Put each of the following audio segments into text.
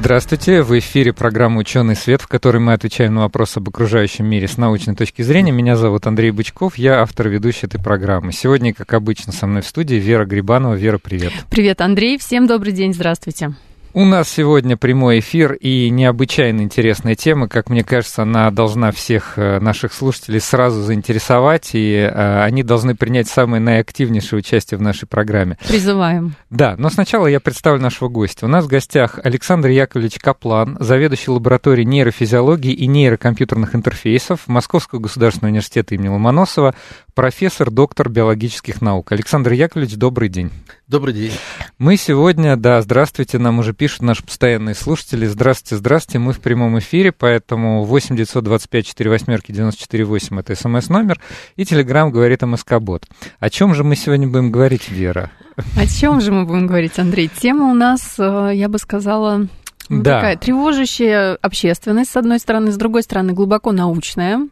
Здравствуйте, в эфире программа «Ученый свет», в которой мы отвечаем на вопросы об окружающем мире с научной точки зрения. Меня зовут Андрей Бычков, я автор и ведущий этой программы. Сегодня, как обычно, со мной в студии Вера Грибанова. Вера, привет. Привет, Андрей, всем добрый день, здравствуйте. У нас сегодня прямой эфир и необычайно интересная тема. Как мне кажется, она должна всех э, наших слушателей сразу заинтересовать, и э, они должны принять самое наиактивнейшее участие в нашей программе. Призываем. Да, но сначала я представлю нашего гостя. У нас в гостях Александр Яковлевич Каплан, заведующий лабораторией нейрофизиологии и нейрокомпьютерных интерфейсов Московского государственного университета имени Ломоносова, профессор, доктор биологических наук. Александр Яковлевич, добрый день. Добрый день. Мы сегодня, да, здравствуйте, нам уже пишут наши постоянные слушатели. Здравствуйте, здравствуйте, мы в прямом эфире, поэтому 8 925 4 восьмерки 94 8 это смс-номер, и телеграмм говорит МСК-бот. О чем же мы сегодня будем говорить, Вера? О чем же мы будем говорить, Андрей? Тема у нас, э, я бы сказала, Да. такая тревожащая общественность, с одной стороны, с другой стороны, глубоко научная.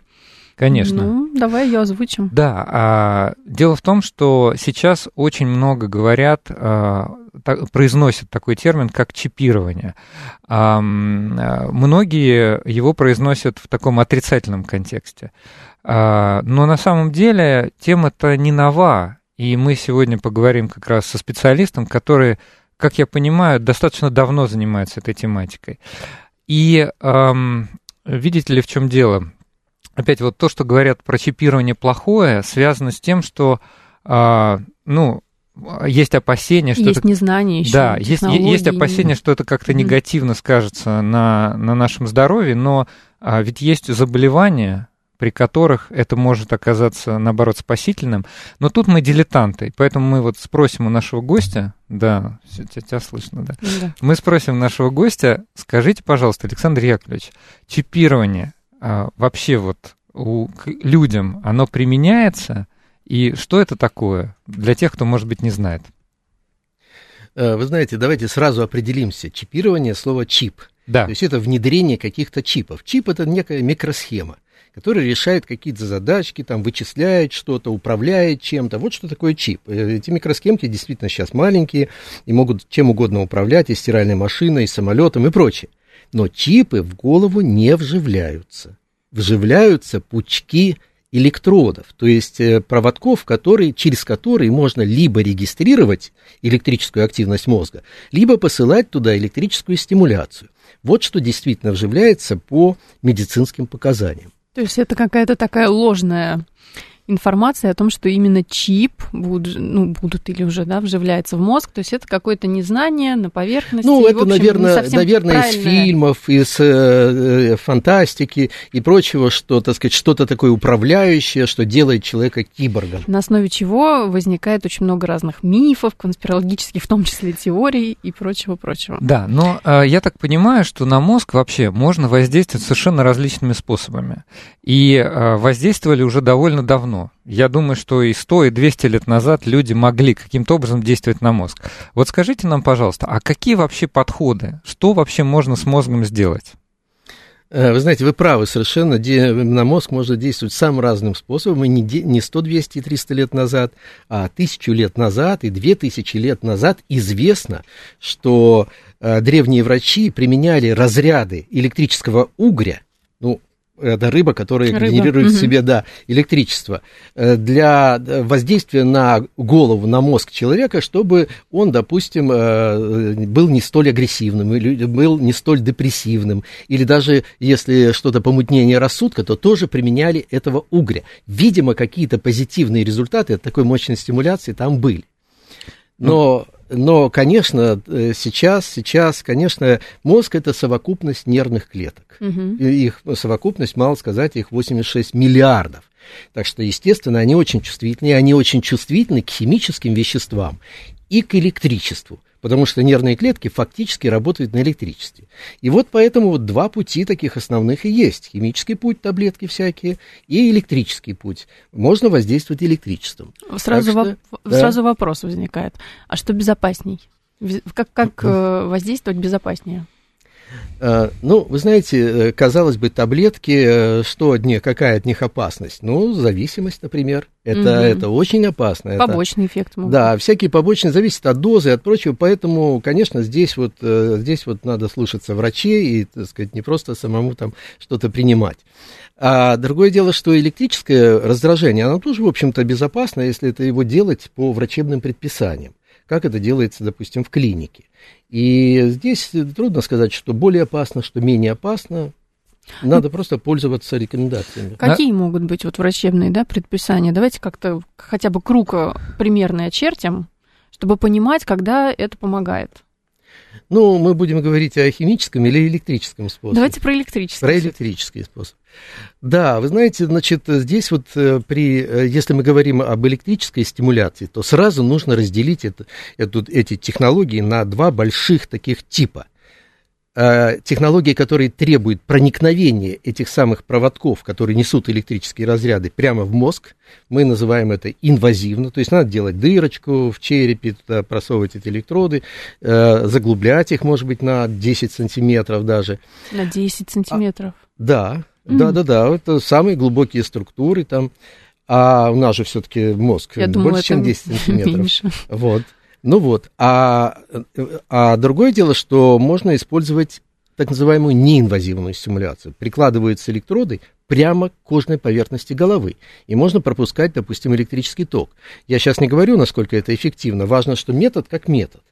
Конечно. Ну, давай ее озвучим. Да, а, дело в том, что сейчас очень много говорят, а, так- произносят такой термин, как чипирование. А, многие его произносят в таком отрицательном контексте. А, но на самом деле тема-то не нова, и мы сегодня поговорим как раз со специалистом, который, как я понимаю, достаточно давно занимается этой тематикой. И ам, видите ли, в чем дело? Опять вот то, что говорят про чипирование плохое, связано с тем, что, а, ну, есть опасения, что Есть это... незнание еще. Да, есть, есть опасения, что это как-то негативно скажется на, на нашем здоровье, но а, ведь есть заболевания, при которых это может оказаться, наоборот, спасительным. Но тут мы дилетанты, поэтому мы вот спросим у нашего гостя, да, тебя слышно, да, Да. мы спросим нашего гостя, скажите, пожалуйста, Александр Яковлевич, чипирование а, вообще вот у, к людям, оно применяется? И что это такое для тех, кто, может быть, не знает? Э, Вы знаете, давайте сразу определимся. Чипирование, слово чип. Да, То есть это внедрение каких-то чипов. Чип это некая микросхема, которая решает какие-то задачки, там вычисляет что-то, управляет чем-то. Вот что такое чип. Э, Эти микросхемки действительно сейчас маленькие и могут чем угодно управлять, и стиральной машиной, и самолетом, и прочее. Но чипы в голову не вживляются. Вживляются пучки электродов, то есть э, проводков, которые, через которые можно либо регистрировать электрическую активность мозга, либо посылать туда электрическую стимуляцию. Вот что действительно вживляется по медицинским показаниям. То есть это какая-то такая ложная информация о том, что именно чип будут, ну, будут или уже да, вживляется в мозг. То есть это какое-то незнание на поверхности. Ну, это, общем, наверное, наверное из фильмов, из э, э, фантастики и прочего, что, так сказать, что-то такое управляющее, что делает человека киборгом. На основе чего возникает очень много разных мифов, конспирологических, в том числе теорий и прочего-прочего. да, но э, я так понимаю, что на мозг вообще можно воздействовать совершенно различными способами. И э, воздействовали уже довольно давно. Я думаю, что и 100, и 200 лет назад люди могли каким-то образом действовать на мозг. Вот скажите нам, пожалуйста, а какие вообще подходы? Что вообще можно с мозгом сделать? Э, Вы знаете, вы правы совершенно. На мозг можно действовать самым разным способом. И не 100, 200 и 300 лет назад, а тысячу лет назад и две тысячи лет назад известно, что э, древние врачи применяли разряды электрического угря, ну, это рыба, которая Рыба, генерирует в мгм. себе, да, электричество, э, для воздействия на голову, на мозг человека, чтобы он, допустим, э, был не столь агрессивным, или был не столь депрессивным, или даже если что-то помутнение рассудка, то тоже применяли этого угря. Видимо, какие-то позитивные результаты от такой мощной стимуляции там были. Но, но конечно, э, сейчас, сейчас, конечно, мозг это совокупность нервных клеток. И Их совокупность, мало сказать, их 86 миллиардов. Так что, естественно, они очень чувствительны, они очень чувствительны к химическим веществам и к электричеству. Потому что нервные клетки фактически работают на электричестве. И вот поэтому вот два пути таких основных и есть. Химический путь, таблетки всякие, и электрический путь. Можно воздействовать электричеством. Сразу, что, воп- да. сразу вопрос возникает. А что безопасней? Как, как э, воздействовать безопаснее? А, ну, вы знаете, э, казалось бы, таблетки, э, что от них, какая от них опасность? Ну, зависимость, например. Это, угу. это очень опасно. Побочный это, эффект. Могут. Да, всякие побочные зависят от дозы, от прочего. Поэтому, конечно, здесь вот, э, здесь вот надо слушаться врачей и, так сказать, не просто самому там что-то принимать. А другое дело, что электрическое раздражение, оно тоже, в общем-то, безопасно, если это его делать по врачебным предписаниям как это делается, допустим, в клинике. И здесь трудно сказать, что более опасно, что менее опасно. Надо просто пользоваться рекомендациями. Какие да? могут быть вот врачебные да, предписания? Давайте как-то хотя бы круг э, примерный очертим, чтобы понимать, когда это помогает. Ну, мы будем говорить о химическом или электрическом способе. Давайте про электрический. Про электрический способ. Да, вы знаете, значит, здесь вот э, при, э, если мы говорим об электрической стимуляции, то сразу нужно разделить это, эту, эти технологии на два больших таких типа – технологии, которые требуют проникновения этих самых проводков, которые несут электрические разряды прямо в мозг, мы называем это инвазивно, то есть надо делать дырочку в черепе, туда просовывать эти электроды, э, заглублять их, может быть, на 10 сантиметров даже. На 10 сантиметров? А, да, mm. да, да, да, это самые глубокие структуры там. А у нас же все-таки мозг Я больше, думала, чем 10 сантиметров. Меньше. Вот. Ну вот, а, а другое дело, что можно использовать так называемую неинвазивную стимуляцию. Прикладываются электроды прямо к кожной поверхности головы, и можно пропускать, допустим, электрический ток. Я сейчас не говорю, насколько это эффективно, важно, что метод как метод.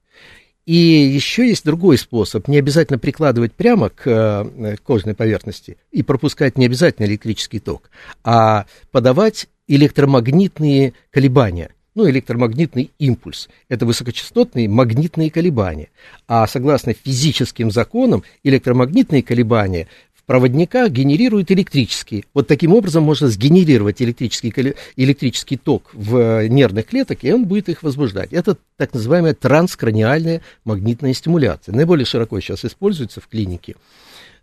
И еще есть другой способ, не обязательно прикладывать прямо к э, кожной поверхности и пропускать не обязательно электрический ток, а подавать электромагнитные колебания ну, электромагнитный импульс. Это высокочастотные магнитные колебания. А согласно физическим законам, электромагнитные колебания в проводниках генерируют электрические. Вот таким образом можно сгенерировать электрический, электрический ток в нервных клетках, и он будет их возбуждать. Это так называемая транскраниальная магнитная стимуляция. Наиболее широко сейчас используется в клинике.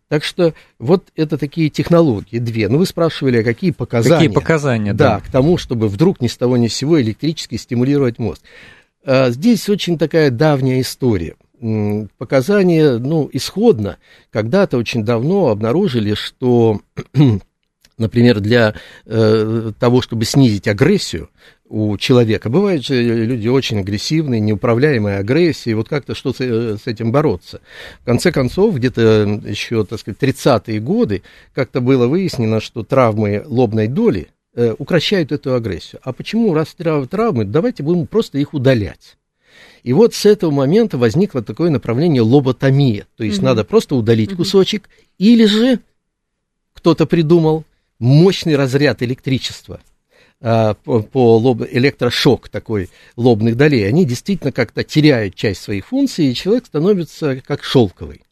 Так что вот это такие технологии, две. Ну, вы спрашивали, а какие показания? Какие показания, да. Да, к тому, чтобы вдруг ни с того ни с сего электрически стимулировать мозг. А, здесь очень такая давняя история. Показания, ну, исходно, когда-то очень давно обнаружили, что например, для э, того, чтобы снизить агрессию, у человека. Бывают же люди очень агрессивные, неуправляемые агрессией, вот как-то что с, с этим бороться. В конце концов, где-то еще, так сказать, 30-е годы как-то было выяснено, что травмы лобной доли э, укращают эту агрессию. А почему, раз травмы, давайте будем просто их удалять. И вот с этого момента возникло такое направление лоботомия. То есть угу. надо просто удалить угу. кусочек, или же кто-то придумал мощный разряд электричества – по, по лоб, электрошок такой лобных долей, они действительно как-то теряют часть своих функций, и человек становится как шелковый.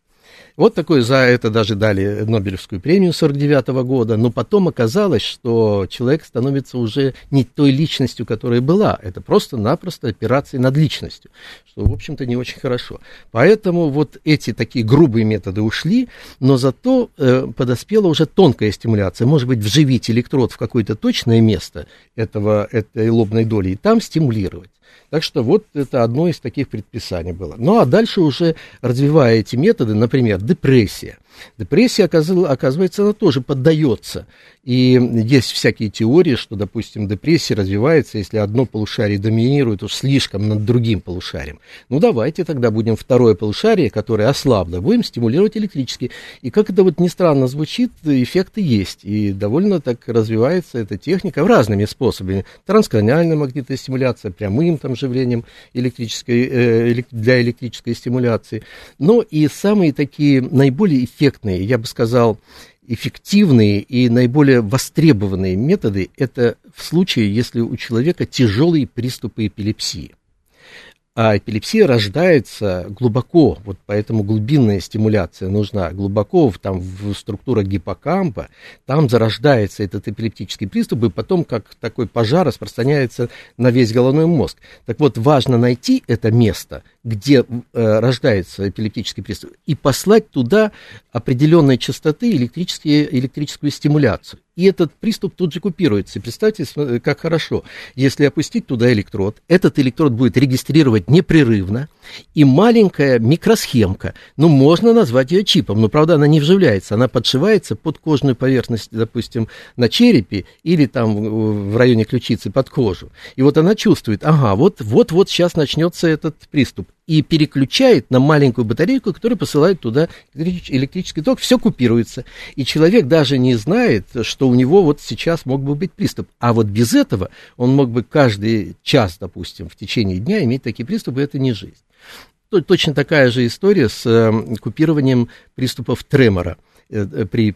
Вот такое за это даже дали Нобелевскую премию 49 года, но потом оказалось, что человек становится уже не той личностью, которая была. Это просто-напросто операция над личностью, что, в общем-то, не очень хорошо. Поэтому вот эти такие грубые методы ушли, но зато э, подоспела уже тонкая стимуляция. Может быть, вживить электрод в какое-то точное место этого, этой лобной доли и там стимулировать. Так что вот это одно из таких предписаний было. Ну а дальше уже развивая эти методы, например, депрессия. Депрессия, оказывается, она тоже поддается. И есть всякие теории, что, допустим, депрессия развивается, если одно полушарие доминирует уж слишком над другим полушарием. Ну, давайте тогда будем второе полушарие, которое ослабло, будем стимулировать электрически. И как это вот ни странно звучит, эффекты есть. И довольно так развивается эта техника разными способами. Транскраниальная магнитная стимуляция, прямым там живлением электрической, э, для электрической стимуляции. Но и самые такие наиболее эффективные эффектные, я бы сказал, эффективные и наиболее востребованные методы – это в случае, если у человека тяжелые приступы эпилепсии. А эпилепсия рождается глубоко, вот поэтому глубинная стимуляция нужна глубоко там, в структурах гиппокампа, там зарождается этот эпилептический приступ, и потом, как такой пожар, распространяется на весь головной мозг. Так вот, важно найти это место, где э, рождается эпилептический приступ, и послать туда определенной частоты электрическую стимуляцию. И этот приступ тут же купируется. Представьте, как хорошо. Если опустить туда электрод, этот электрод будет регистрировать непрерывно, и маленькая микросхемка, ну, можно назвать ее чипом, но, правда, она не вживляется, она подшивается под кожную поверхность, допустим, на черепе или там в районе ключицы под кожу. И вот она чувствует, ага, вот-вот сейчас начнется этот приступ и переключает на маленькую батарейку, которая посылает туда электрический ток, все купируется. И человек даже не знает, что у него вот сейчас мог бы быть приступ. А вот без этого он мог бы каждый час, допустим, в течение дня иметь такие приступы, это не жизнь. Точно такая же история с эм, купированием приступов тремора – при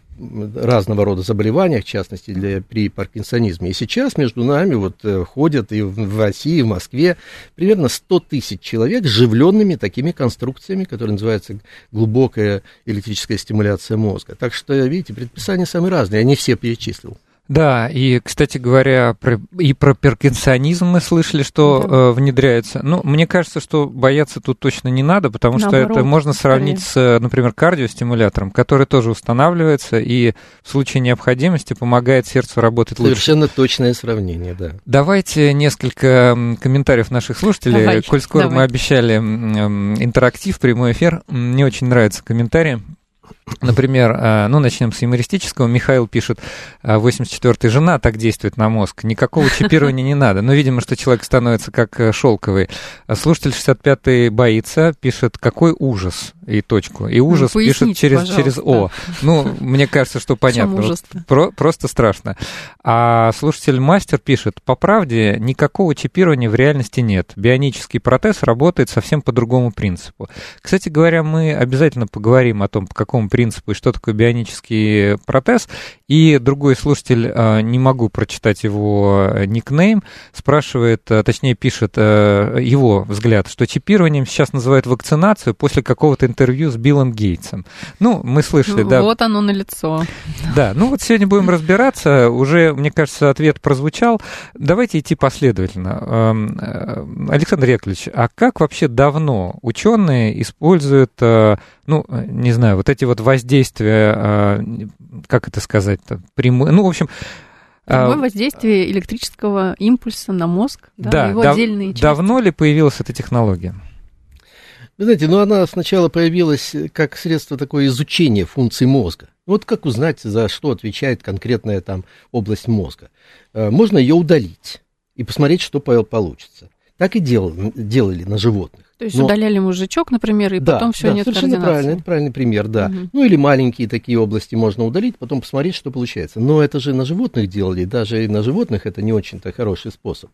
разного рода заболеваниях, в частности, для, при паркинсонизме. И сейчас между нами вот э, ходят и в России, и в Москве примерно 100 тысяч человек с живленными такими конструкциями, которые называются глубокая электрическая стимуляция мозга. Так что, видите, предписания самые разные, я не все перечислил. Да, и, кстати говоря, про, и про перкинсонизм мы слышали, что да. э, внедряется. Ну, мне кажется, что бояться тут точно не надо, потому Наоборот, что это можно сравнить скорее. с, например, кардиостимулятором, который тоже устанавливается и в случае необходимости помогает сердцу работать Совершенно лучше. Совершенно точное сравнение, да. Давайте несколько комментариев наших слушателей. Давай, Коль скоро давай. мы обещали интерактив, прямой эфир, мне очень нравятся комментарии. Например, э, ну, начнем с юмористического. Михаил пишет, 84-й э, жена так действует на мозг. Никакого чипирования не надо. Но, видимо, что человек становится как э, шелковый. Слушатель 65-й боится, пишет, какой ужас и точку. И ну, ужас ну, пишет через, через О. Да. Ну, мне кажется, что понятно. Вот, про, просто страшно. А слушатель мастер пишет, по правде, никакого чипирования в реальности нет. Бионический протез работает совсем по другому принципу. Кстати говоря, мы обязательно поговорим о том, по какому принципу и что такое бионический протез. И другой слушатель, а, не могу прочитать его э, никнейм, спрашивает, э, точнее пишет э, его взгляд, что чипированием сейчас называют вакцинацию после какого-то интервью с Биллом Гейтсом. Ну, мы слышали, ну, да. Вот оно на лицо. Да, ну вот сегодня будем разбираться. Уже, мне кажется, ответ прозвучал. Давайте идти последовательно. Эм, Александр Яковлевич, а как вообще давно ученые используют, ну, не знаю, вот эти вот воздействия, как это сказать, сказать, прямое, ну, в общем... Прямое а, воздействие электрического импульса на мозг, да, да его дав- отдельные части. Давно ли появилась эта технология? Вы знаете, ну она сначала появилась как средство такое изучения функций мозга. Вот как узнать, за что отвечает конкретная там область мозга. Э, можно ее удалить и посмотреть, что получится. Так и делали, делали на животных. То есть Но... удаляли мужичок, например, и да, потом все да, нет совершенно правильно, это правильный пример, да. Угу. Ну или маленькие такие области можно удалить, потом посмотреть, что получается. Но это же на животных делали, даже и на животных это не очень-то хороший способ.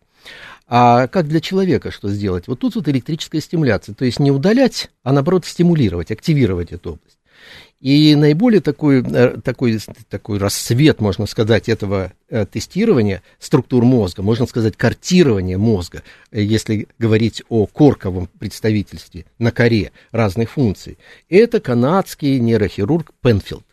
А как для человека что сделать? Вот тут вот электрическая стимуляция, то есть не удалять, а наоборот стимулировать, активировать эту область. И наиболее такой, э, такой, такой рассвет, можно сказать, этого э, тестирования структур мозга, можно сказать, картирования мозга, если говорить о корковом представительстве на коре разных функций, это канадский нейрохирург Пенфилд.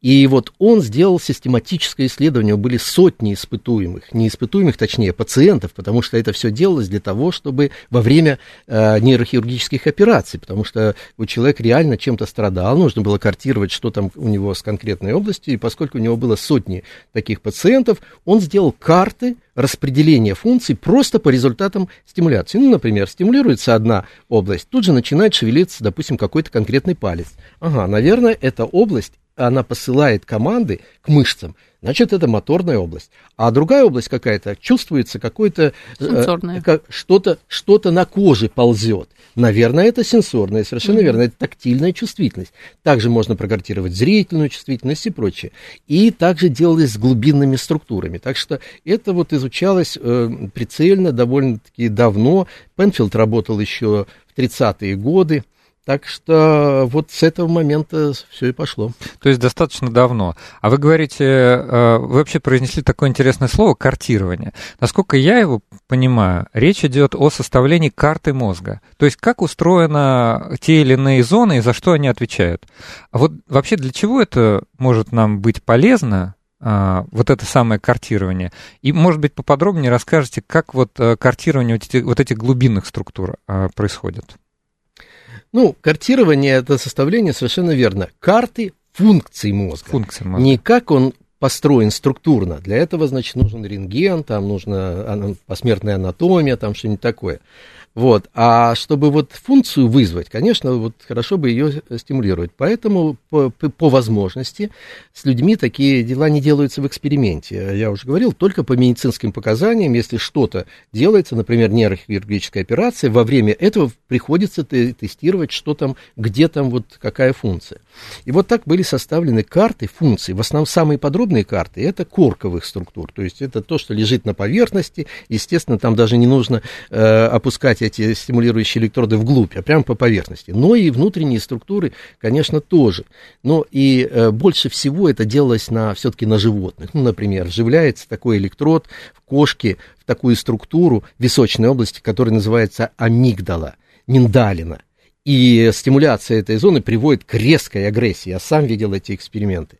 И вот он сделал систематическое исследование, были сотни испытуемых, не испытуемых, точнее, пациентов, потому что это все делалось для того, чтобы во время э, нейрохирургических операций, потому что у человека реально чем-то страдал, нужно было картировать, что там у него с конкретной областью, и поскольку у него было сотни таких пациентов, он сделал карты распределения функций просто по результатам стимуляции. Ну, например, стимулируется одна область, тут же начинает шевелиться, допустим, какой-то конкретный палец. Ага, наверное, эта область она посылает команды к мышцам, значит, это моторная область. А другая область какая-то, чувствуется какое-то... Э, как, что-то, что-то на коже ползет. Наверное, это сенсорная, совершенно mm-hmm. верно, это тактильная чувствительность. Также можно прокартировать зрительную чувствительность и прочее. И также делалось с глубинными структурами. Так что это вот изучалось э, прицельно довольно-таки давно. Пенфилд работал еще в 30-е годы. Так что вот с этого момента все и пошло. То есть достаточно давно. А вы говорите, э, вы вообще произнесли такое интересное слово картирование. Насколько я его понимаю, речь идет о составлении карты мозга. То есть как устроены те или иные зоны и за что они отвечают. А вот вообще для чего это может нам быть полезно, а, вот это самое картирование. И, может быть, поподробнее расскажете, как вот э, картирование вот этих, вот этих глубинных структур а, происходит. Ну, картирование это составление совершенно верно. Карты функций мозга. Функции мозга. Не как он построен структурно. Для этого, значит, нужен рентген, там нужна посмертная анатомия, там что-нибудь такое. Вот. А чтобы вот функцию вызвать, конечно, вот хорошо бы ее стимулировать. Поэтому по, по возможности с людьми такие дела не делаются в эксперименте. Я уже говорил, только по медицинским показаниям, если что-то делается, например, нейрохирургическая операция, во время этого приходится тестировать, что там, где там, вот какая функция. И вот так были составлены карты функций. В основном самые подробные карты это корковых структур, то есть это то, что лежит на поверхности. Естественно, там даже не нужно э, опускать эти стимулирующие электроды вглубь, а прямо по поверхности. Но и внутренние структуры, конечно, тоже. Но и э, больше всего это делалось на, все-таки на животных. Ну, например, вживляется такой электрод в кошке в такую структуру височной области, которая называется амигдала, миндалина. И стимуляция этой зоны приводит к резкой агрессии. Я сам видел эти эксперименты.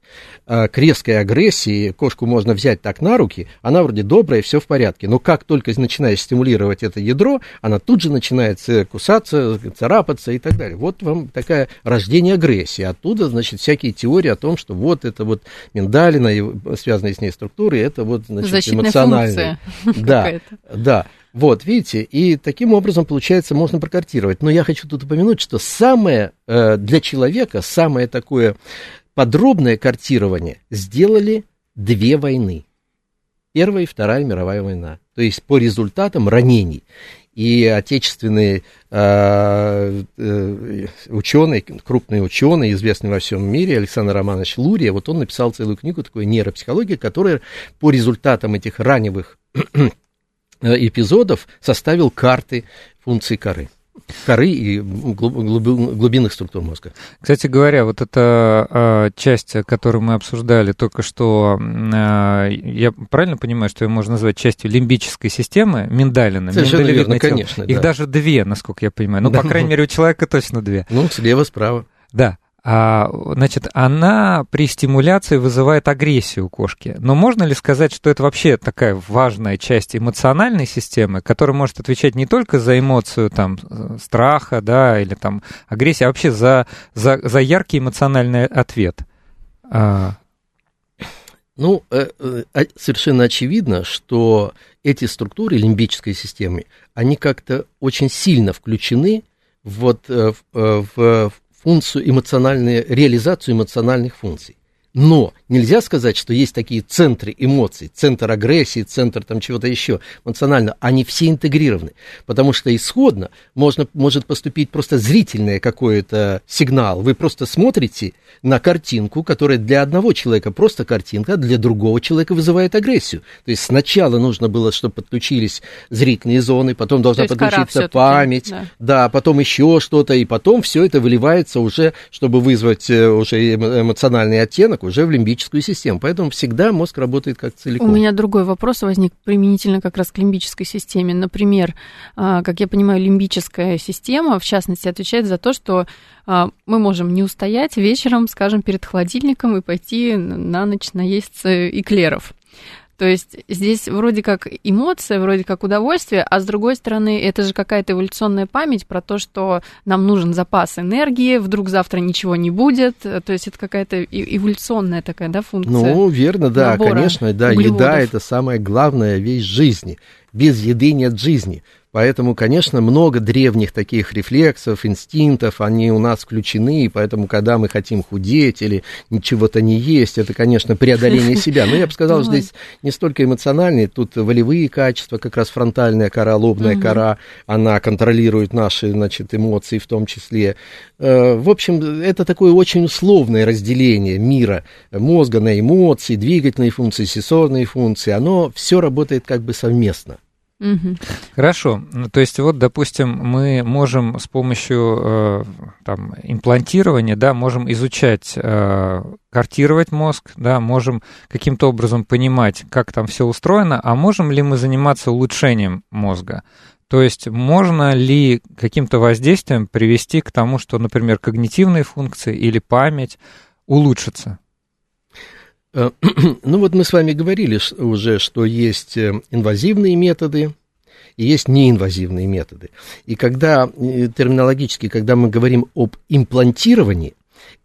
А, к резкой агрессии кошку можно взять так на руки, она вроде добрая, все в порядке. Но как только начинаешь стимулировать это ядро, она тут же начинает кусаться, царапаться и так далее. Вот вам такая рождение агрессии. Оттуда, значит, всякие теории о том, что вот это вот миндалина и связанные с ней структуры, это вот, значит, Защитная эмоциональные. Да, да. Вот, видите, и таким образом, получается, можно прокартировать. Но я хочу тут упомянуть, что самое э, для человека, самое такое подробное картирование сделали две войны. Первая и Вторая мировая война. То есть по результатам ранений. И отечественные э, э, ученые, крупные ученые, известные во всем мире, Александр Романович Лурия, вот он написал целую книгу, такую нейропсихология, которая по результатам этих раневых эпизодов составил карты функций коры коры и глубинных структур мозга. Кстати говоря, вот эта э, часть, которую мы обсуждали только что, э, я правильно понимаю, что ее можно назвать частью лимбической системы, миндалина, Совершенно верно, конечно. Их да. даже две, насколько я понимаю. Ну, да. по крайней мере, у человека точно две. Ну, слева-справа. Да. А, значит, она при стимуляции вызывает агрессию у кошки. Но можно ли сказать, что это вообще такая важная часть эмоциональной системы, которая может отвечать не только за эмоцию там, страха да, или там, агрессии, а вообще за, за, за яркий эмоциональный ответ? А... Ну, э, э, совершенно очевидно, что эти структуры лимбической системы, они как-то очень сильно включены вот э, в, в, функцию эмоциональной, реализацию эмоциональных функций. Но нельзя сказать, что есть такие центры эмоций, центр агрессии, центр там чего-то еще эмоционально. Они все интегрированы, потому что исходно можно, может поступить просто зрительный какой-то сигнал. Вы просто смотрите на картинку, которая для одного человека просто картинка, а для другого человека вызывает агрессию. То есть сначала нужно было, чтобы подключились зрительные зоны, потом должна подключиться память, да. да, потом еще что-то, и потом все это выливается уже, чтобы вызвать э, уже эмоциональный оттенок, так уже в лимбическую систему. Поэтому всегда мозг работает как целиком. У меня другой вопрос возник применительно как раз к лимбической системе. Например, а, как я понимаю, лимбическая система, в частности, отвечает за то, что а, мы можем не устоять вечером, скажем, перед холодильником и пойти на ночь наесться эклеров. То есть здесь вроде как эмоция, вроде как удовольствие, а с другой стороны, это же какая-то эволюционная память про то, что нам нужен запас энергии, вдруг завтра ничего не будет. То есть это какая-то эволюционная такая, да, функция. Ну, верно, да, конечно, да, углеводов. еда это самая главная вещь жизни. Без еды нет жизни. Поэтому, конечно, много древних таких рефлексов, инстинктов, они у нас включены, и поэтому, когда мы хотим худеть или ничего-то не есть, это, конечно, преодоление себя. Но я бы сказал, что здесь не столько эмоциональные, тут волевые качества, как раз фронтальная кора, лобная кора, она контролирует наши, значит, эмоции в том числе. Э, в общем, это такое очень условное разделение мира мозга на эмоции, двигательные функции, сенсорные функции. Оно все работает как бы совместно. Угу. Хорошо. Ну, то есть вот, допустим, мы можем с помощью э, там, имплантирования, да, можем изучать, э, картировать мозг, да, можем каким-то образом понимать, как там все устроено, а можем ли мы заниматься улучшением мозга? То есть можно ли каким-то воздействием привести к тому, что, например, когнитивные функции или память улучшатся? Э, ну вот мы с вами говорили уже, что есть э, инвазивные методы, и есть неинвазивные методы. И когда э, терминологически, когда мы говорим об имплантировании,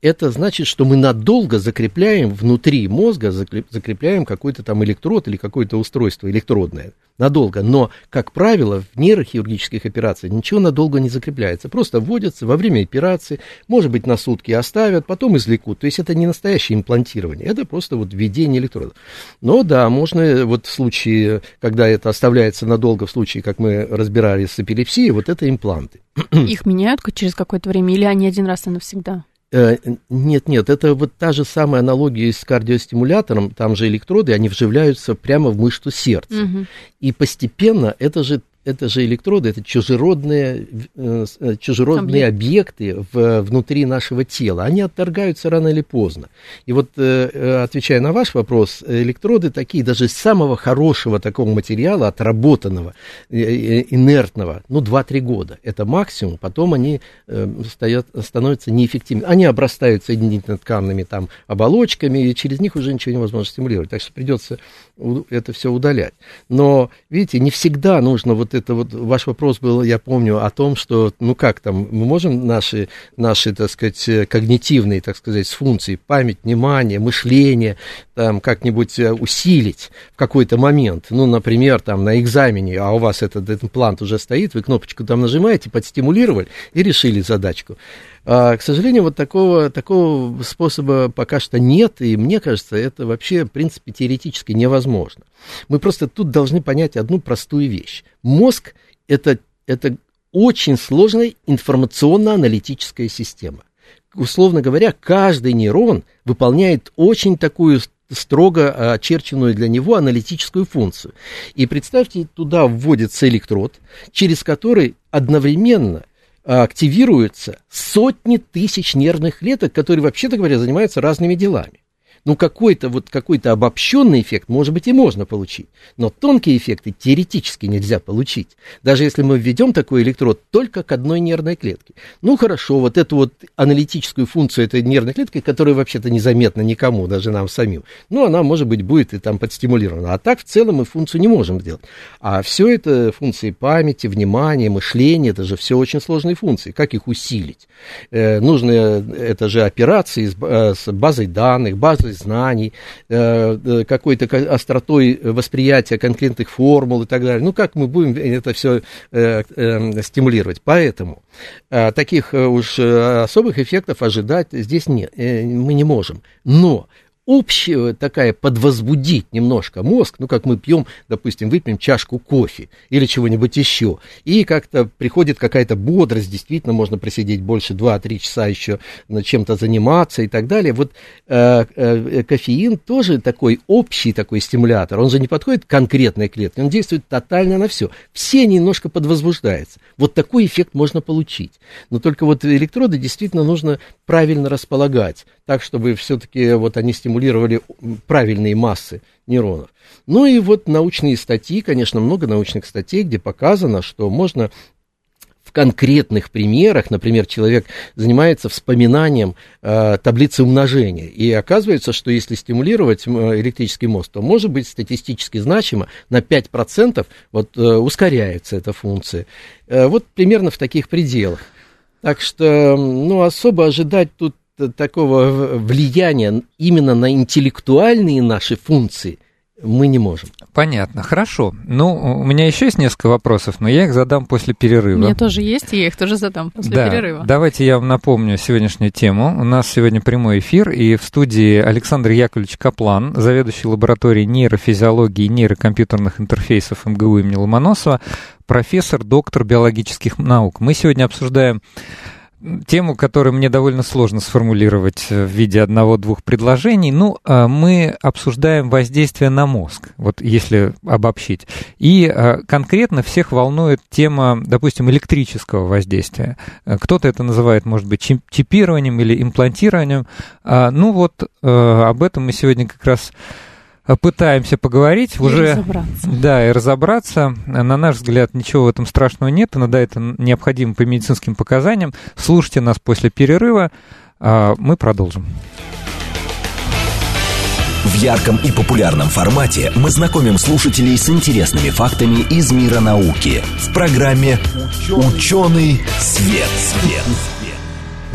это значит, что мы надолго закрепляем внутри мозга, закрепляем какой-то там электрод или какое-то устройство электродное. Надолго. Но, как правило, в нейрохирургических операциях ничего надолго не закрепляется. Просто вводятся во время операции, может быть, на сутки оставят, потом извлекут. То есть это не настоящее имплантирование, это просто вот введение электродов. Но да, можно вот в случае, когда это оставляется надолго, в случае, как мы разбирали с эпилепсией, вот это импланты. Их меняют через какое-то время или они один раз и навсегда? Э, нет, нет, это вот та же самая аналогия с кардиостимулятором, там же электроды, они вживляются прямо в мышцу сердца. Угу. И постепенно это же это же электроды, это чужеродные, э, э, чужеродные объекты в, внутри нашего тела. Они отторгаются рано или поздно. И вот, э, отвечая на ваш вопрос, электроды такие, даже из самого хорошего такого материала, отработанного, инертного, ну, 2-3 года. Это максимум. Потом они стоят, становятся неэффективными. Они обрастают соединительно-тканными там оболочками, и через них уже ничего невозможно стимулировать. Так что придется это все удалять. Но, видите, не всегда нужно вот это вот, ваш вопрос был, я помню, о том, что, ну как там, мы можем наши, наши, так сказать, когнитивные, так сказать, функции, память, внимание, мышление, там, как-нибудь э, усилить в какой-то момент, ну, например, там, на экзамене, а у вас этот, этот имплант уже стоит, вы кнопочку там нажимаете, подстимулировали и решили задачку. А, к сожалению, вот такого, такого способа пока что нет, и мне кажется, это вообще, в принципе, теоретически невозможно. Мы просто тут должны понять одну простую вещь. Мозг это, это очень сложная информационно-аналитическая система. Условно говоря, каждый нейрон выполняет очень такую строго очерченную для него аналитическую функцию. И представьте, туда вводится электрод, через который одновременно – активируются сотни тысяч нервных клеток, которые, вообще-то говоря, занимаются разными делами. Ну, какой-то вот какой-то обобщенный эффект, может быть, и можно получить. Но тонкие эффекты теоретически нельзя получить. Даже если мы введем такой электрод только к одной нервной клетке. Ну, хорошо, вот эту вот аналитическую функцию этой нервной клетки, которая вообще-то незаметна никому, даже нам самим, ну, она, может быть, будет и там подстимулирована. А так, в целом, мы функцию не можем сделать. А все это функции памяти, внимания, мышления, это же все очень сложные функции. Как их усилить? Э, нужны, это же операции с, э, с базой данных, базой знаний, э, э, какой-то остротой восприятия конкретных формул и так далее. Ну, как мы будем это все э, стимулировать? Поэтому таких уж особых эффектов ожидать здесь нет, мы не можем. Но общая такая подвозбудить немножко мозг, ну, как мы пьем, допустим, выпьем чашку кофе или чего-нибудь еще, и как-то приходит какая-то бодрость, действительно, можно просидеть больше 2-3 часа еще чем-то заниматься и так далее. Вот э, э, кофеин тоже такой общий такой стимулятор, он же не подходит к конкретной клетке, он действует тотально на все. Все немножко подвозбуждаются. Вот такой эффект можно получить. Но только вот электроды действительно нужно правильно располагать, так, чтобы все-таки вот они стимулировали правильные массы нейронов. Ну и вот научные статьи, конечно, много научных статей, где показано, что можно в конкретных примерах, например, человек занимается вспоминанием э, таблицы умножения, и оказывается, что если стимулировать электрический мозг, то может быть статистически значимо на 5% вот, э, ускоряется эта функция. Э, вот примерно в таких пределах. Так что, ну, особо ожидать тут такого влияния именно на интеллектуальные наши функции мы не можем. Понятно, хорошо. Ну, у меня еще есть несколько вопросов, но я их задам после перерыва. У меня тоже есть, и я их тоже задам после да. перерыва. Давайте я вам напомню сегодняшнюю тему. У нас сегодня прямой эфир, и в студии Александр Яковлевич Каплан, заведующий лабораторией нейрофизиологии и нейрокомпьютерных интерфейсов МГУ имени Ломоносова, профессор, доктор биологических наук. Мы сегодня обсуждаем тему, которую мне довольно сложно сформулировать в виде одного-двух предложений. Ну, а, мы обсуждаем воздействие на мозг, вот если обобщить. И а, конкретно всех волнует тема, допустим, электрического воздействия. Кто-то это называет, может быть, чипированием или имплантированием. А, ну вот об этом мы сегодня как раз пытаемся поговорить и уже. Разобраться. Да, и разобраться. На наш взгляд, ничего в этом страшного нет. Иногда это необходимо по медицинским показаниям. Слушайте нас после перерыва. А, мы продолжим. В ярком и популярном формате мы знакомим слушателей с интересными фактами из мира науки в программе «Ученый свет». свет.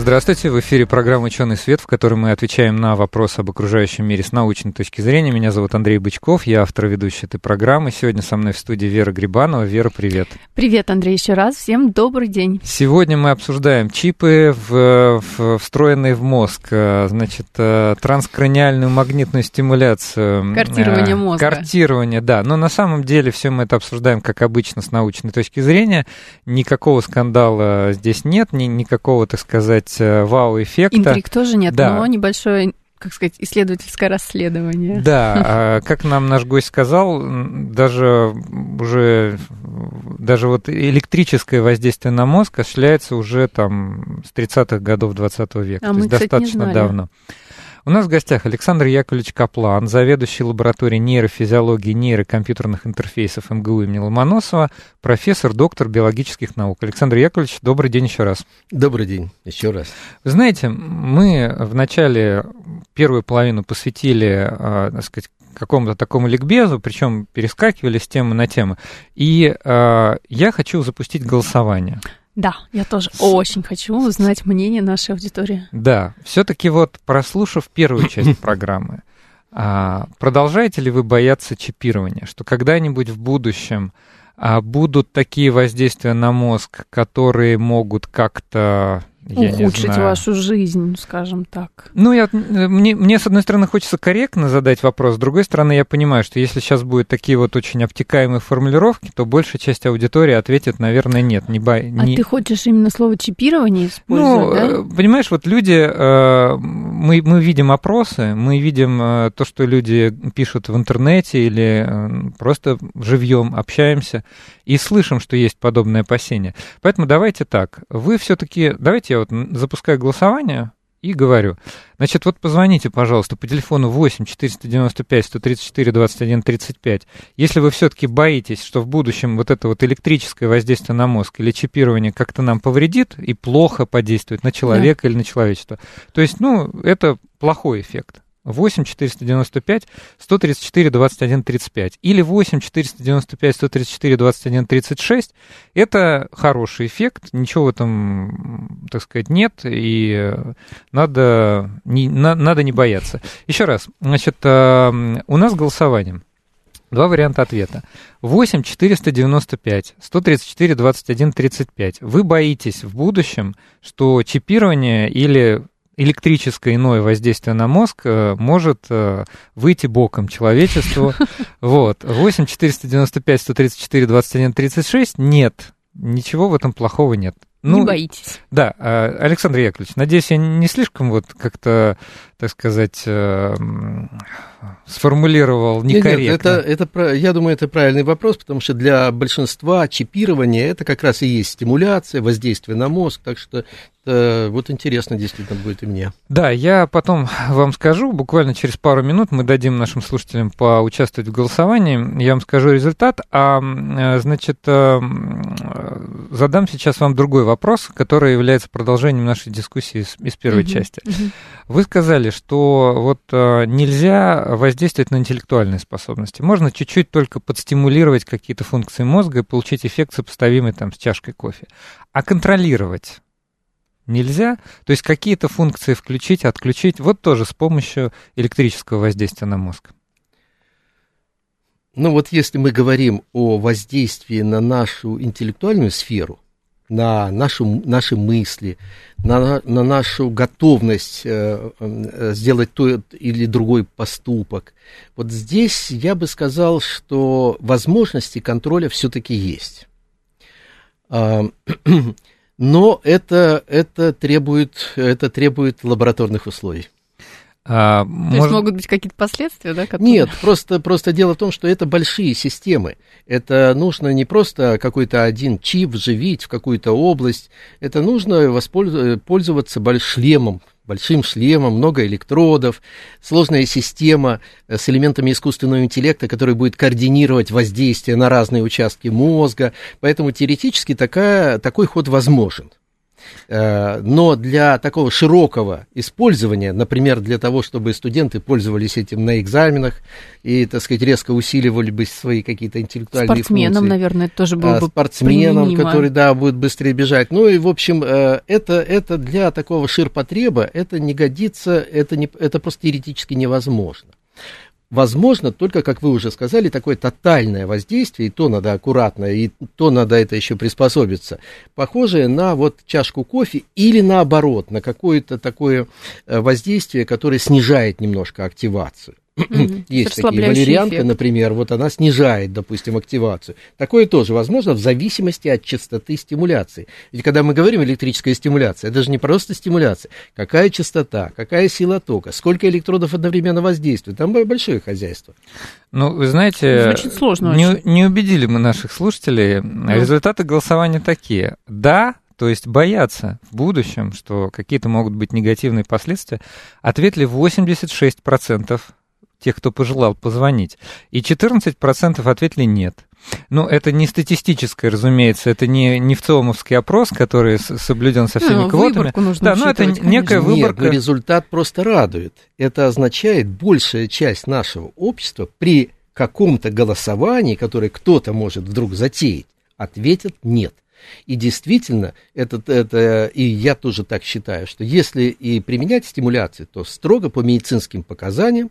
Здравствуйте, в эфире программа «Ученый свет», в которой мы отвечаем на вопросы об окружающем мире с научной точки зрения. Меня зовут Андрей Бычков, я автор и ведущий этой программы. Сегодня со мной в студии Вера Грибанова. Вера, привет. Привет, Андрей, еще раз. Всем добрый день. Сегодня мы обсуждаем чипы, в, в, встроенные в мозг, э, значит, э, транскраниальную магнитную стимуляцию. Картирование мозга. Картирование, да. Но на самом деле все мы это обсуждаем, как обычно, с научной точки зрения. Никакого скандала здесь нет, ни, никакого, так сказать, сказать, э, вау-эффекта. Интриг тоже нет, да. но небольшое как сказать, исследовательское расследование. Да, а как нам наш гость сказал, даже уже даже вот электрическое воздействие на мозг осуществляется уже там с 30-х годов 20 века, а то мы, есть кстати, достаточно давно. У нас в гостях Александр Яковлевич Каплан, заведующий лабораторией нейрофизиологии и нейрокомпьютерных интерфейсов МГУ имени Ломоносова, профессор, доктор биологических наук. Александр Яковлевич, добрый день еще раз. Добрый день еще раз. Вы знаете, мы в начале первую половину посвятили, э, так сказать, какому-то такому ликбезу, причем перескакивали с темы на тему. И э, я хочу запустить голосование. Да, я тоже очень хочу узнать мнение нашей аудитории. Да, все-таки вот прослушав первую часть программы, а, продолжаете ли вы бояться чипирования, что когда-нибудь в будущем а, будут такие воздействия на мозг, которые могут как-то ухудшить вашу жизнь, скажем так. Ну, я, мне, мне, с одной стороны, хочется корректно задать вопрос, с другой стороны, я понимаю, что если сейчас будут такие вот очень обтекаемые формулировки, то большая часть аудитории ответит, наверное, нет. Не бо... А ты хочешь именно слово чипирование использовать, ну, да? понимаешь, вот люди, э, мы, мы видим опросы, мы видим э, то, что люди пишут в интернете или э, просто живьем общаемся, и слышим, что есть подобное опасение. Поэтому давайте так, вы все-таки, давайте я вот запускаю голосование и говорю. Значит, вот позвоните, пожалуйста, по телефону 8 495 134 21 35. Если вы все-таки боитесь, что в будущем вот это вот электрическое воздействие на мозг или чипирование как-то нам повредит и плохо подействует на человека да. или на человечество. То есть, ну, это плохой эффект. 8 495 134 21 35 или 8 495 134 21 36 это хороший эффект, ничего в этом, так сказать, нет, и надо не, на, надо не бояться. Еще раз, значит, э, у нас голосование. Два варианта ответа. 8 495 134 21 35. Вы боитесь в будущем, что чипирование или электрическое иное воздействие на мозг э, может э, выйти боком человечеству. Вот. 8 495 134 21 36 нет. Ничего в этом плохого нет. Ну, не боитесь. Да, э, Александр Яковлевич, надеюсь, я не слишком вот как-то, так сказать, сформулировал некорректно. Нет, нет это, это, я думаю, это правильный вопрос, потому что для большинства чипирование это как раз и есть стимуляция, воздействие на мозг, так что это вот интересно действительно будет и мне. Да, я потом вам скажу, буквально через пару минут мы дадим нашим слушателям поучаствовать в голосовании, я вам скажу результат, а, значит, э, задам сейчас вам другой вопрос, который является продолжением нашей дискуссии из, из первой uh-huh, части. Uh-huh. Вы сказали, что вот э, нельзя воздействовать на интеллектуальные способности. Можно чуть-чуть только подстимулировать какие-то функции мозга и получить эффект, сопоставимый там, с чашкой кофе. А контролировать нельзя. То есть какие-то функции включить, отключить, вот тоже с помощью электрического воздействия на мозг. Ну вот если мы говорим о воздействии на нашу интеллектуальную сферу, на нашу, наши мысли, на, на нашу готовность э, э, сделать тот или другой поступок. Вот здесь я бы сказал, что возможности контроля все-таки есть. А, но это, это, требует, это требует лабораторных условий. А, То может... есть могут быть какие-то последствия, да? Которые... Нет, просто, просто дело в том, что это большие системы. Это нужно не просто какой-то один чип вживить в какую-то область. Это нужно пользоваться большим шлемом, большим шлемом, много электродов, сложная система э, с элементами искусственного интеллекта, который будет координировать воздействие на разные участки мозга. Поэтому теоретически такая, такой ход возможен. Э, но для такого широкого использования, например, для того, чтобы студенты пользовались этим на экзаменах и, так сказать, резко усиливали бы свои какие-то интеллектуальные Спортсменам, функции. наверное, это тоже было А, бы Спортсменам, применимо. который, да, будет быстрее бежать. Ну и, в общем, э, это, это для такого ширпотреба, это не годится, это, не, это просто теоретически невозможно. Возможно только, как вы уже сказали, такое тотальное воздействие, и то надо аккуратно, и то надо это еще приспособиться, похожее на вот чашку кофе или наоборот, на какое-то такое э, воздействие, которое снижает немножко активацию. Есть такие. Валерьянка, эффект. например, вот она снижает, допустим, активацию. Такое тоже возможно в зависимости от частоты стимуляции. Ведь когда мы говорим электрическая стимуляция, это же не просто стимуляция. Какая частота, какая сила тока, сколько электродов одновременно воздействует. Там большое хозяйство. Ну, вы знаете, Звучит сложно не, очень. не убедили мы наших слушателей. Результаты голосования такие. Да, то есть боятся в будущем, что какие-то могут быть негативные последствия, ответили 86% тех, кто пожелал позвонить, и 14% ответили нет. Ну, это не статистическое, разумеется, это не, не в ЦИОМовский опрос, который соблюден со всеми Ну, квотами. выборку нужно Да, ну это некая конечно. выборка. Нет, но результат просто радует. Это означает, большая часть нашего общества при каком-то голосовании, которое кто-то может вдруг затеять, ответит нет. И действительно, это, это, и я тоже так считаю, что если и применять стимуляции, то строго по медицинским показаниям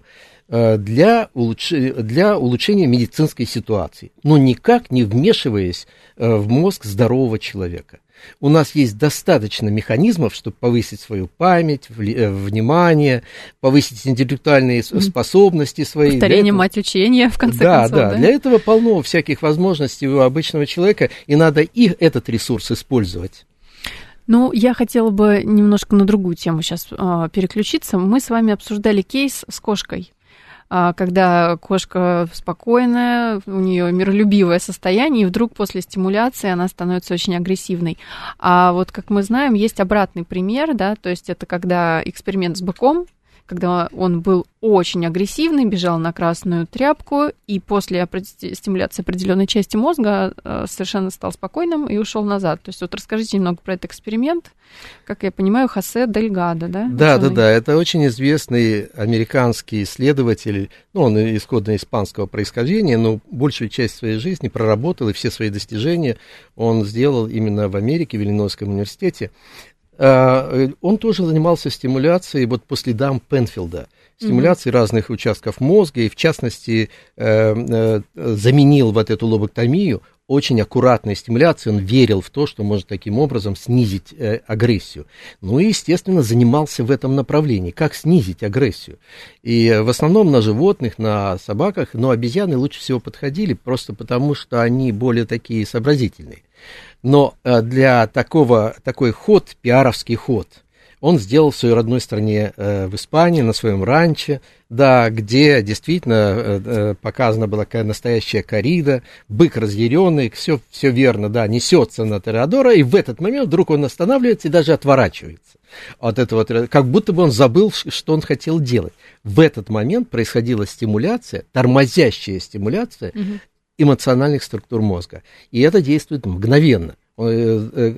для, улучш- для улучшения медицинской ситуации, но никак не вмешиваясь э, в мозг здорового человека. У нас есть достаточно механизмов, чтобы повысить свою память, э, внимание, повысить интеллектуальные способности свои. Повторение этого- мать учения, в конце да, концов. да, для этого полно всяких возможностей у обычного человека, и надо их этот ресурс использовать. Ну, я хотела бы немножко на другую тему сейчас переключиться. Мы с вами обсуждали кейс с кошкой. А, когда кошка спокойная, у нее миролюбивое состояние, и вдруг после стимуляции она становится очень агрессивной. А вот, как мы знаем, есть обратный пример, да, то есть это когда эксперимент с быком, когда он был очень агрессивный, бежал на красную тряпку, и после стимуляции определенной части мозга э, совершенно стал спокойным и ушел назад. То есть вот расскажите немного про этот эксперимент. Как я понимаю, Хосе Дельгадо, да? Да, да, ученый? да, это очень известный американский исследователь, ну, он исходно испанского происхождения, но большую часть своей жизни проработал, и все свои достижения он сделал именно в Америке, в Иллинойском университете. Э, Он тоже занимался стимуляцией вот по следам Пенфилда, стимуляцией разных участков мозга, и в частности э, э, заменил вот эту лоботомию очень аккуратной стимуляцией, он верил в то, что может таким образом снизить э, агрессию. Ну и, естественно, занимался в этом направлении, как снизить агрессию. И в основном на животных, на собаках, но обезьяны лучше всего подходили, просто потому что они более такие сообразительные. Но э, для такого, такой ход, пиаровский ход, он сделал в своей родной стране, э, в Испании, на своем ранче, да, где действительно э, показана была какая настоящая корида, бык разъяренный, все, все верно, да, несется на Тореадора, и в этот момент вдруг он останавливается и даже отворачивается от этого, как будто бы он забыл, что он хотел делать. В этот момент происходила стимуляция, тормозящая стимуляция Мгм. Эмоциональных структур мозга. И это действует мгновенно. Э, э,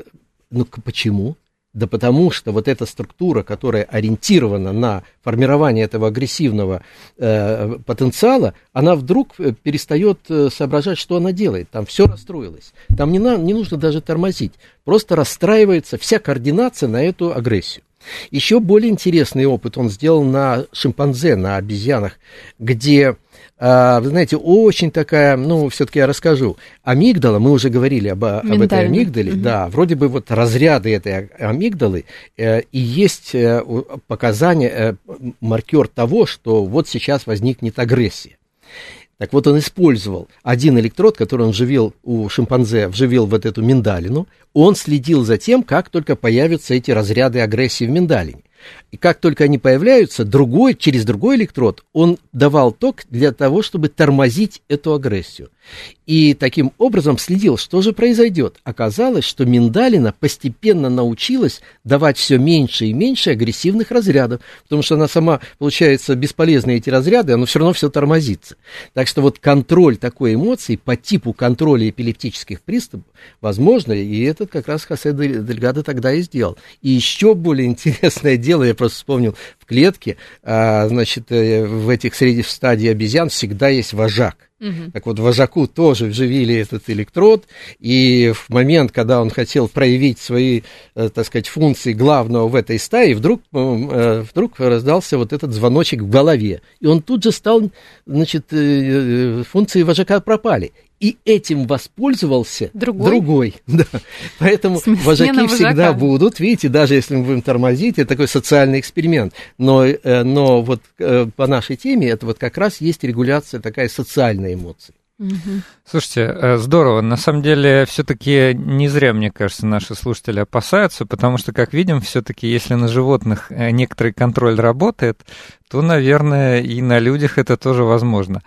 Ну, почему? Да потому что вот эта структура, которая ориентирована на формирование этого агрессивного э, потенциала, она вдруг э, перестает соображать, что она делает. Там все расстроилось. Там не, на, не нужно даже тормозить. Просто расстраивается вся координация на эту агрессию. Еще более интересный опыт он сделал на шимпанзе, на обезьянах, где, вы знаете, очень такая, ну, все-таки я расскажу. Амигдала, мы уже говорили об, об этой амигдале, Мгм. да, вроде бы вот разряды этой а- амигдалы, э, и есть э, показания, э, маркер того, что вот сейчас возникнет агрессия. Так вот, он использовал один электрод, который он вживил у шимпанзе, вживил вот эту миндалину. Он следил за тем, как только появятся эти разряды агрессии в миндалине. И как только они появляются, другой, через другой электрод он давал ток для того, чтобы тормозить эту агрессию. И таким образом следил, что же произойдет. Оказалось, что миндалина постепенно научилась давать все меньше и меньше агрессивных разрядов, потому что она сама, получается, бесполезные эти разряды, оно все равно все тормозится. Так что вот контроль такой эмоции по типу контроля эпилептических приступов возможно, и этот как раз Хосе Дельгадо тогда и сделал. И еще более интересное дело, я просто вспомнил, в клетке, а, значит, э, в этих средних стадий обезьян всегда есть вожак. Угу. Так вот, вожаку тоже вживили этот электрод, и в момент, когда он хотел проявить свои, э, так сказать, функции главного в этой стае, вдруг, э, вдруг раздался вот этот звоночек в голове, и он тут же стал, значит, функции вожака пропали и этим воспользовался другой. другой да. Поэтому вожаки всегда будут, видите, даже если мы будем тормозить, это такой социальный эксперимент. Но, э, но вот э, по нашей теме это вот как раз есть регуляция такая социальной эмоции. Слушайте, э, здорово. На самом деле, все-таки не зря, мне кажется, наши слушатели опасаются, потому что, как видим, все-таки, если на животных некоторый контроль работает, то, наверное, и на людях это тоже возможно.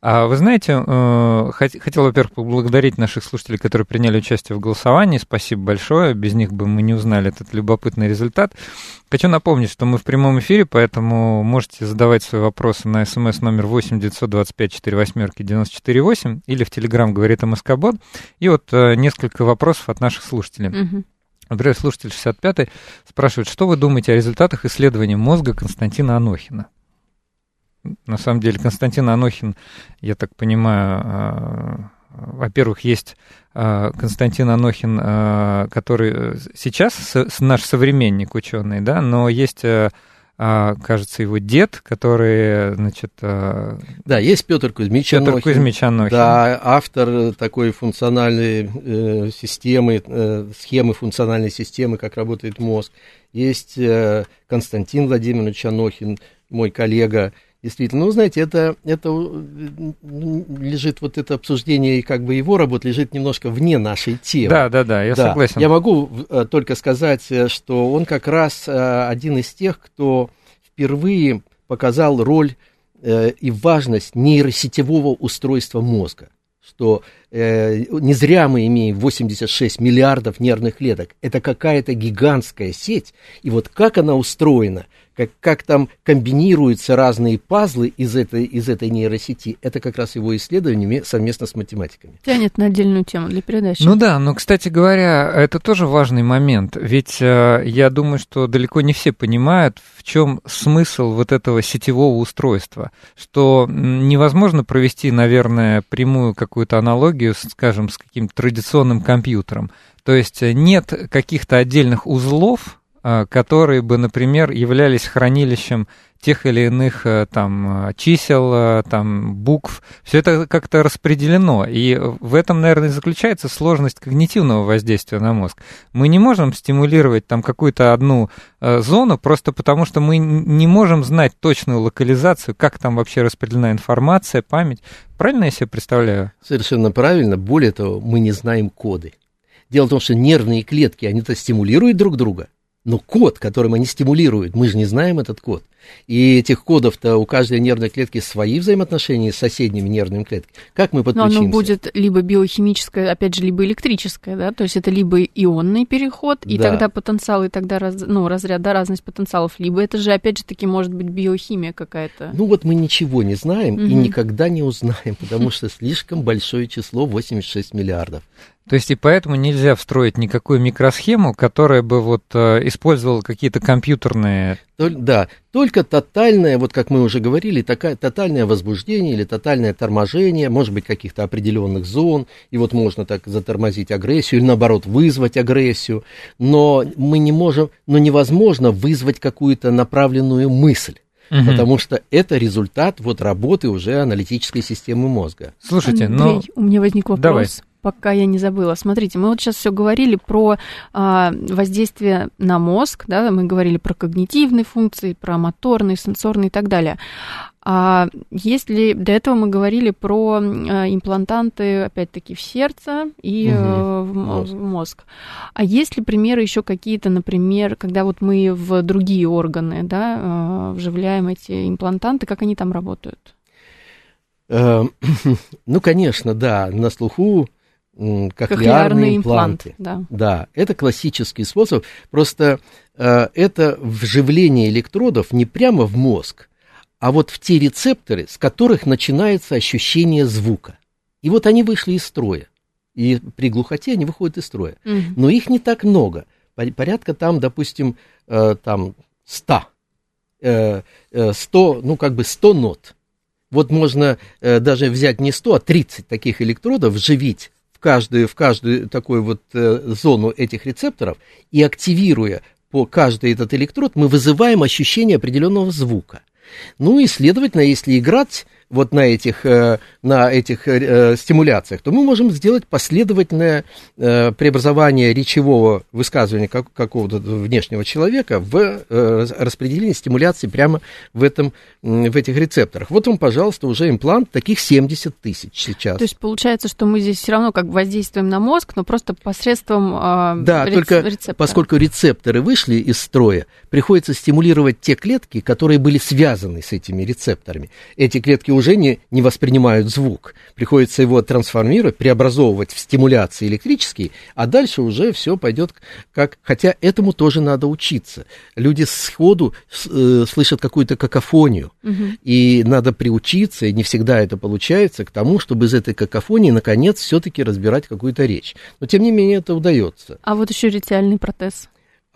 А вы знаете, э, хотел, во-первых, поблагодарить наших слушателей, которые приняли участие в голосовании. Спасибо большое. Без них бы мы не узнали этот любопытный результат. Хочу напомнить, что мы в прямом эфире, поэтому можете задавать свои вопросы на смс номер 8 925 48 94 8 или в Телеграм говорит МСК-бот. И вот э, несколько вопросов от наших слушателей. Угу. Например, слушатель 65 спрашивает, что вы думаете о результатах исследования мозга Константина Анохина? На самом деле Константин Анохин, я так понимаю, а, во-первых, есть а, Константин Анохин, а, который сейчас наш современник ученый, да, но есть кажется, его дед, который, значит... Да, есть Петр Кузьмич Петр Анохин. Кузьмич Анохин. Да, автор такой функциональной э, системы, э, схемы функциональной системы, как работает мозг. Есть э, Константин Владимирович Анохин, мой коллега, Действительно, ну, знаете, это, это лежит, вот это обсуждение и как бы его работа лежит немножко вне нашей темы. Да, да, да, я да. согласен. Я могу э, только сказать, э, что он как раз э, один из тех, кто впервые показал роль и важность нейросетевого устройства мозга что э, не зря мы имеем 86 миллиардов нервных клеток. Это какая-то гигантская сеть. И вот как она устроена, как, как там комбинируются разные пазлы из этой, из этой нейросети, это как раз его исследование совместно с математиками. Тянет на отдельную тему для передачи. Ну да, но, кстати говоря, это тоже важный момент, ведь э, я думаю, что далеко не все понимают, в чем смысл вот этого сетевого устройства, что невозможно провести, наверное, прямую какую-то аналогию, скажем, с каким-то традиционным компьютером. То есть нет каких-то отдельных узлов, которые бы, например, являлись хранилищем тех или иных э, там чисел, э, там букв, все это как-то распределено. И в этом, наверное, заключается сложность когнитивного воздействия на мозг. Мы не можем стимулировать там какую-то одну э, зону просто потому, что мы не можем знать точную локализацию, как там вообще распределена информация, память. Правильно я себе представляю? Совершенно правильно. Более того, мы не знаем коды. Дело в том, что нервные клетки, они-то стимулируют друг друга, но код, которым они стимулируют, мы же не знаем этот код. И этих кодов-то у каждой нервной клетки свои взаимоотношения с соседними нервными клетками. Как мы подключимся? Но оно будет либо биохимическое, опять же, либо электрическое, да, то есть это либо ионный переход, и да. тогда потенциал, и тогда раз, ну, разряд, да, разность потенциалов, либо это же, опять же таки, может быть биохимия какая-то. Ну вот мы ничего не знаем угу. и никогда не узнаем, потому что слишком большое число, 86 миллиардов. То есть и поэтому нельзя встроить никакую микросхему, которая бы вот э, использовала какие-то компьютерные... Да, только тотальное, вот как мы уже говорили, такая, тотальное возбуждение или тотальное торможение, может быть, каких-то определенных зон, и вот можно так затормозить агрессию или наоборот вызвать агрессию, но мы не можем, но невозможно вызвать какую-то направленную мысль. Угу. Потому что это результат вот работы уже аналитической системы мозга. Слушайте, Андрей, но... у меня возник вопрос. Давай пока я не забыла. Смотрите, мы вот сейчас все говорили про а, воздействие на мозг, да, мы говорили про когнитивные функции, про моторные, сенсорные и так далее. А если до этого мы говорили про а, имплантанты, опять-таки, в сердце и угу, в, мозг. мозг. А есть ли примеры еще какие-то, например, когда вот мы в другие органы да, а, вживляем эти имплантанты, как они там работают? Э, ну, конечно, да, на слуху м, кохлеарные импланты. имплант, да. Да, это классический способ. Просто э, это вживление электродов не прямо в мозг, а вот в те рецепторы, с которых начинается ощущение звука. И вот они вышли из строя. И при глухоте они выходят из строя. Мгм. Но их не так много. По- Порядка там, допустим, э, там 100. Э, э, 100, ну как бы 100 нот. Вот можно э, даже взять не 100, а 30 таких электродов, вживить каждую, в каждую такую вот э, зону этих рецепторов и активируя по каждый этот электрод, мы вызываем ощущение определенного звука. Ну и, следовательно, если играть вот на этих, э, на этих э, стимуляциях, то мы можем сделать последовательное э, преобразование речевого высказывания как- какого-то внешнего человека в э, распределение стимуляции прямо в, этом, в этих рецепторах. Вот вам, пожалуйста, уже имплант, таких 70 тысяч сейчас. То есть получается, что мы здесь все равно как бы воздействуем на мозг, но просто посредством Да, рец- только рецептора. поскольку рецепторы вышли из строя, приходится стимулировать те клетки, которые были связаны с этими рецепторами. Эти клетки уже не, не воспринимают звук. Приходится его трансформировать, преобразовывать в стимуляции электрические, а дальше уже все пойдет как... Хотя этому тоже надо учиться. Люди сходу э, слышат какую-то какофонию, Мгм. и надо приучиться, и не всегда это получается, к тому, чтобы из этой какофонии, наконец, все-таки разбирать какую-то речь. Но, тем не менее, это удается. А вот еще ретиальный протез.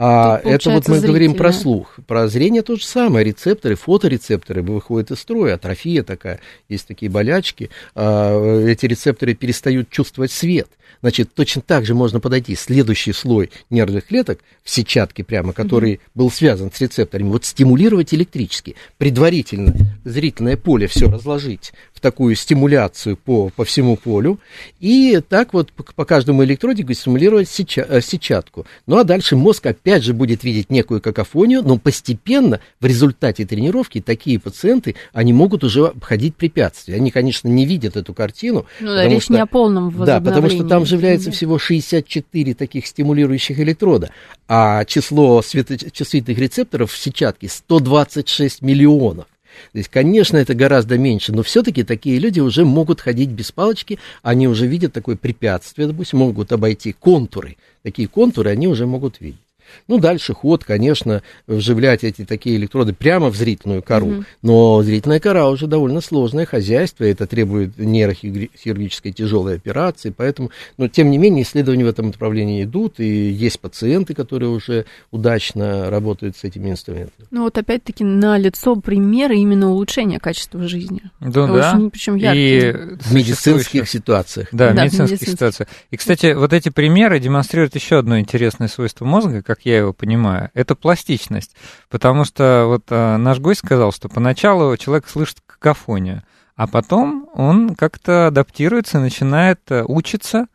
А это вот мы говорим про слух. Про зрение то же самое. Рецепторы, фоторецепторы выходят из строя. Атрофия такая. Есть такие болячки. А, эти рецепторы перестают чувствовать свет. Значит, точно так же можно подойти. Следующий слой нервных клеток в сетчатке прямо, который был связан с рецепторами, вот стимулировать электрически. Предварительно зрительное поле все разложить в такую стимуляцию по, по всему полю. И так вот по, по каждому электродику стимулировать сетча- э, сетчатку. Ну а дальше мозг опять же будет видеть некую какофонию, но постепенно в результате тренировки такие пациенты, они могут уже обходить препятствия. Они, конечно, не видят эту картину. Ну да, речь что- не о полном да, потому что там возобновлении. вживляется всего 64 таких стимулирующих электрода, а число светочувствительных рецепторов в сетчатке 126 миллионов. То есть, конечно, это гораздо меньше, но все-таки такие люди уже могут ходить без палочки, они уже видят такое препятствие, допустим, могут обойти контуры. Такие контуры они уже могут видеть. Ну, дальше ход, конечно, вживлять эти такие электроды прямо в зрительную кору. Мгм. Но зрительная кора уже довольно сложное хозяйство, это требует нейрохирургической тяжелой операции, поэтому, но тем не менее исследования в этом направлении идут, и есть пациенты, которые уже удачно работают с этими инструментами. Ну вот опять-таки на лицо примеры именно улучшения качества жизни. Да, да. Очень, причем И яркие. В медицинских ситуациях. Да, в Да, в медицинских медицинских. ситуациях. И, кстати, вот эти примеры демонстрируют еще одно интересное свойство мозга, как я его понимаю, это пластичность. Потому что вот а, наш гость сказал, что поначалу человек слышит какофонию, а потом он как-то адаптируется, начинает а, учиться,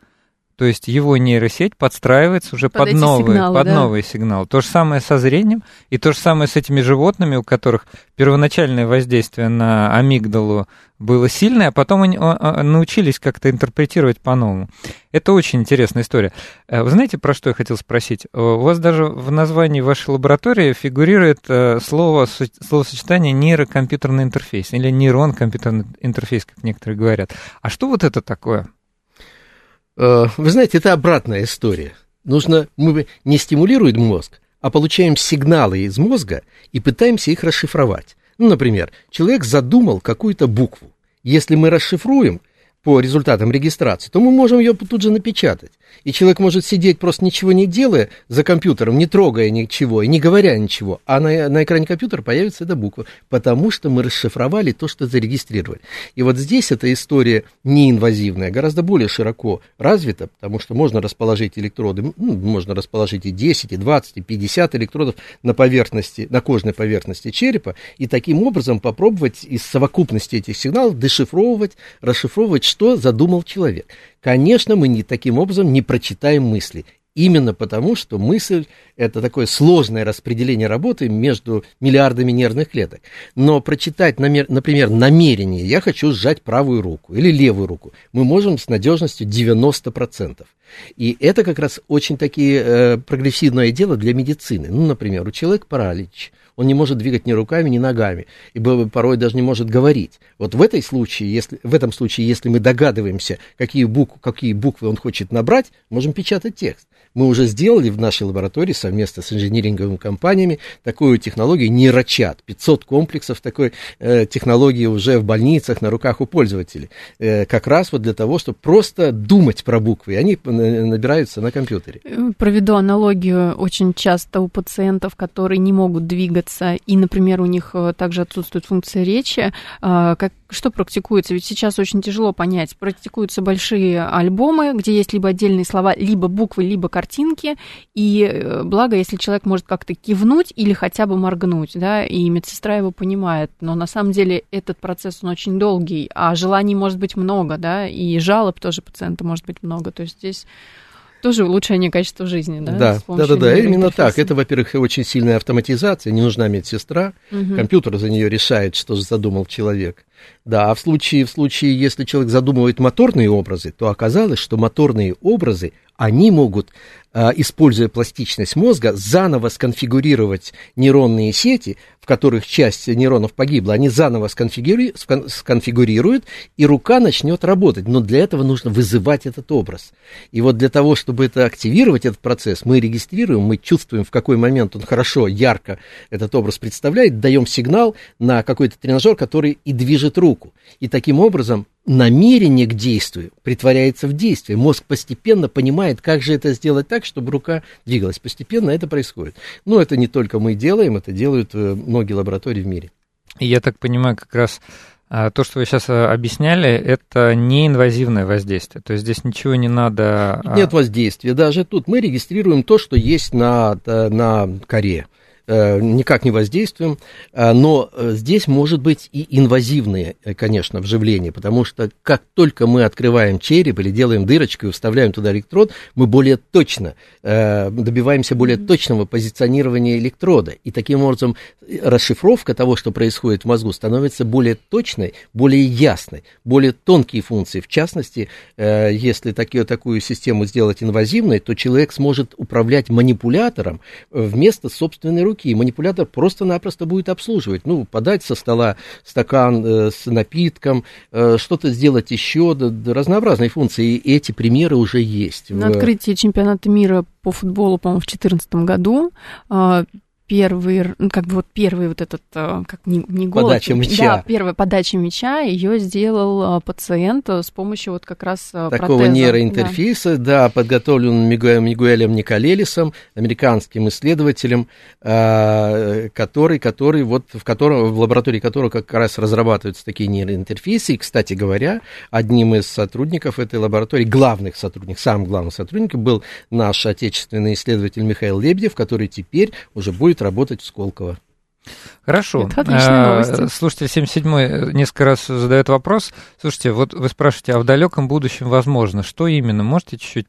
то есть его нейросеть подстраивается уже Под под, новые, сигналы, под да. новые сигналы. То же самое со зрением, и то же самое с этими животными, у которых первоначальное воздействие на амигдалу было сильное, а потом они научились как-то интерпретировать по-новому. Это очень интересная история. Э, Вы знаете, про что я хотел спросить? Э, У вас даже в названии вашей лаборатории фигурирует э, слово, со- словосочетание нейрокомпьютерный интерфейс или нейрон-компьютерный интерфейс, как некоторые говорят. А что вот это такое? Э, Вы знаете, это обратная история. Нужно, мы не стимулируем мозг, а получаем сигналы из мозга и пытаемся их расшифровать. Ну, например, человек задумал какую-то букву. Если мы расшифруем по результатам регистрации, то мы можем ее тут же напечатать. И человек может сидеть просто ничего не делая за компьютером, не трогая ничего и не говоря ничего, а на, на экране компьютера появится эта буква, потому что мы расшифровали то, что зарегистрировали. И вот здесь эта история неинвазивная, гораздо более широко развита, потому что можно расположить электроды, ну, можно расположить и 10, и 20, и 50 электродов на поверхности, на кожной поверхности черепа, и таким образом попробовать из совокупности этих сигналов дешифровывать, расшифровывать, что задумал человек. Конечно, мы не таким образом не прочитаем мысли. Именно потому, что мысль – это такое сложное распределение работы между миллиардами нервных клеток. Но прочитать, например, намерение «я хочу сжать правую руку» или левую руку мы можем с надежностью 90%. И это как раз очень такие э, прогрессивное дело для медицины. Ну, например, у человека паралич, Он не может двигать ни руками, ни ногами, и порой даже не может говорить. Вот в, этой случае, если, в этом случае, если мы догадываемся, какие, буквы, какие буквы он хочет набрать, можем печатать текст. Мы уже сделали в нашей лаборатории совместно с инжиниринговыми компаниями такую технологию нейрочат. 500 комплексов такой э, технологии уже в больницах на руках у пользователей. Э, как раз вот для того, чтобы просто думать про буквы. И они набираются на компьютере. Э, проведу аналогию. Очень часто у пациентов, которые не могут двигаться, и, например, у них э, также отсутствует функция речи, э, как, что практикуется? Ведь сейчас очень тяжело понять. Практикуются большие альбомы, где есть либо отдельные слова, либо буквы, либо картинки и э, благо, если человек может как-то кивнуть или хотя бы моргнуть, да, и медсестра его понимает, но на самом деле этот процесс, он очень долгий, а желаний может быть много, да, и жалоб тоже пациента может быть много, то есть здесь тоже улучшение качества жизни, да? Да, да, да, да, именно так. Это, во-первых, очень сильная автоматизация, не нужна медсестра, угу. компьютер за нее решает, что задумал человек. Да, а в случае, в случае, если человек задумывает моторные образы, то оказалось, что моторные образы, они могут а, используя пластичность мозга, заново сконфигурировать нейронные сети, в которых часть нейронов погибла, они заново сконфигури... сконфигурируют, и рука начнет работать. Но для этого нужно вызывать этот образ. И вот для того, чтобы это активировать, этот процесс, мы регистрируем, мы чувствуем, в какой момент он хорошо, ярко этот образ представляет, даем сигнал на какой-то тренажер, который и движет руку. И таким образом намерение к действию притворяется в действие. Мозг постепенно понимает, как же это сделать так, чтобы рука двигалась. Постепенно это происходит. Но это не только мы делаем, это делают э, многие лаборатории в мире. И я так понимаю, как раз а, то, что вы сейчас э, объясняли, это неинвазивное воздействие. То есть здесь ничего не надо... А Нет воздействия. Даже тут мы регистрируем то, что есть на, э, на коре. Э, никак не воздействуем, э, но э, здесь может быть и инвазивные, конечно, вживления, потому что как только мы открываем череп или делаем дырочку и вставляем туда электрод, мы более точно добиваемся более точного позиционирования электрода, и таким образом расшифровка того, что происходит в мозгу, становится более точной, более ясной, более тонкие функции. В частности, если такие, такую систему сделать инвазивной, то человек сможет управлять манипулятором вместо собственной руки руки, и манипулятор просто-напросто будет обслуживать. Ну, подать со стола стакан э, с напитком, э, что-то сделать еще, да, да, разнообразные функции, и эти примеры уже есть. На открытии чемпионата мира по футболу, по-моему, в 2014 году а, первый, ну, как бы вот первый вот этот, э, как не, не голос. Подача мяча. Да, первая подача мяча, ее сделал э, пациент с помощью вот как раз э, Такого протеза. нейроинтерфейса, да, да подготовлен Мигуэлем Николелисом, американским исследователем, который, который вот в котором, в лаборатории которого как раз разрабатываются такие нейроинтерфейсы. И, кстати говоря, одним из сотрудников этой лаборатории, главных сотрудников, самым главным сотрудником был наш отечественный исследователь Михаил Лебедев, который теперь уже будет будет работать в Сколково. Хорошо. Это а, Слушайте, 77-й несколько раз задает вопрос. Слушайте, вот вы спрашиваете, а в далеком будущем возможно? Что именно? Можете чуть-чуть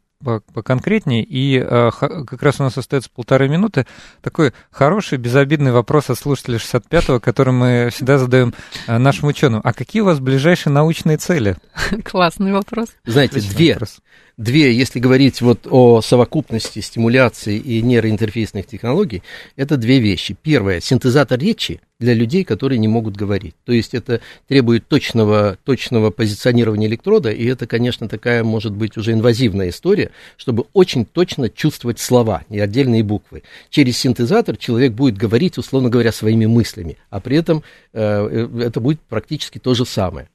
поконкретнее. И э, как раз у нас остается полторы минуты. Такой хороший, безобидный вопрос от слушателя 65-го, который мы всегда задаем э, нашим ученым. А какие у вас ближайшие научные цели? Классный вопрос. Знаете, Отличный две. Вопрос. Две, если говорить вот о совокупности стимуляции и нейроинтерфейсных технологий, это две вещи. Первое, синтезатор речи для людей, которые не могут говорить. То есть это требует точного, точного позиционирования электрода, и это, конечно, такая, может быть, уже инвазивная история, чтобы очень точно чувствовать слова и отдельные буквы. Через синтезатор человек будет говорить, условно говоря, своими мыслями, а при этом э, э это будет практически то же самое.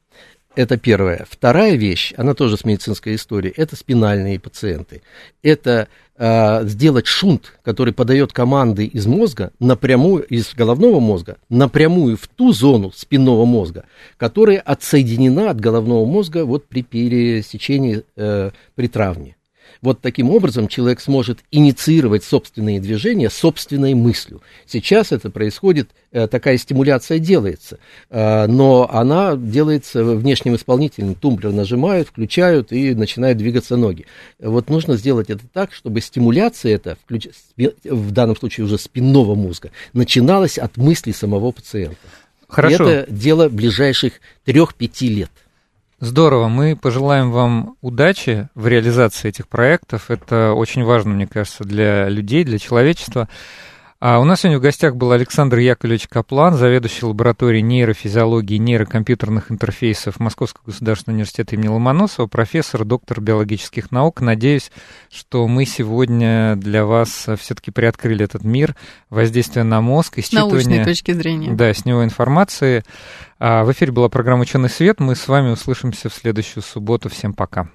Это первое. Вторая вещь, она тоже с медицинской историей, это спинальные пациенты. Это э, сделать шунт, который подает команды из мозга напрямую, из головного мозга, напрямую в ту зону спинного мозга, которая отсоединена от головного мозга вот при пересечении э, при травме. Вот таким образом человек сможет инициировать собственные движения собственной мыслью. Сейчас это происходит, э, такая стимуляция делается, э, но она делается внешним исполнителем. Тумблер нажимают, включают и начинают двигаться ноги. Вот нужно сделать это так, чтобы стимуляция эта, в данном случае уже спинного мозга, начиналась от мыслей самого пациента. Хорошо. И это дело ближайших трех-пяти лет. Здорово. Мы пожелаем вам удачи в реализации этих проектов. Это очень важно, мне кажется, для людей, для человечества. А у нас сегодня в гостях был Александр Яковлевич Каплан, заведующий лабораторией нейрофизиологии и нейрокомпьютерных интерфейсов Московского государственного университета имени Ломоносова, профессор, доктор биологических наук. Надеюсь, что мы сегодня для вас все-таки приоткрыли этот мир воздействия на мозг, исчитывания... С научной точки зрения. Да, с него информации. А в эфире была программа «Ученый свет». Мы с вами услышимся в следующую субботу. Всем пока.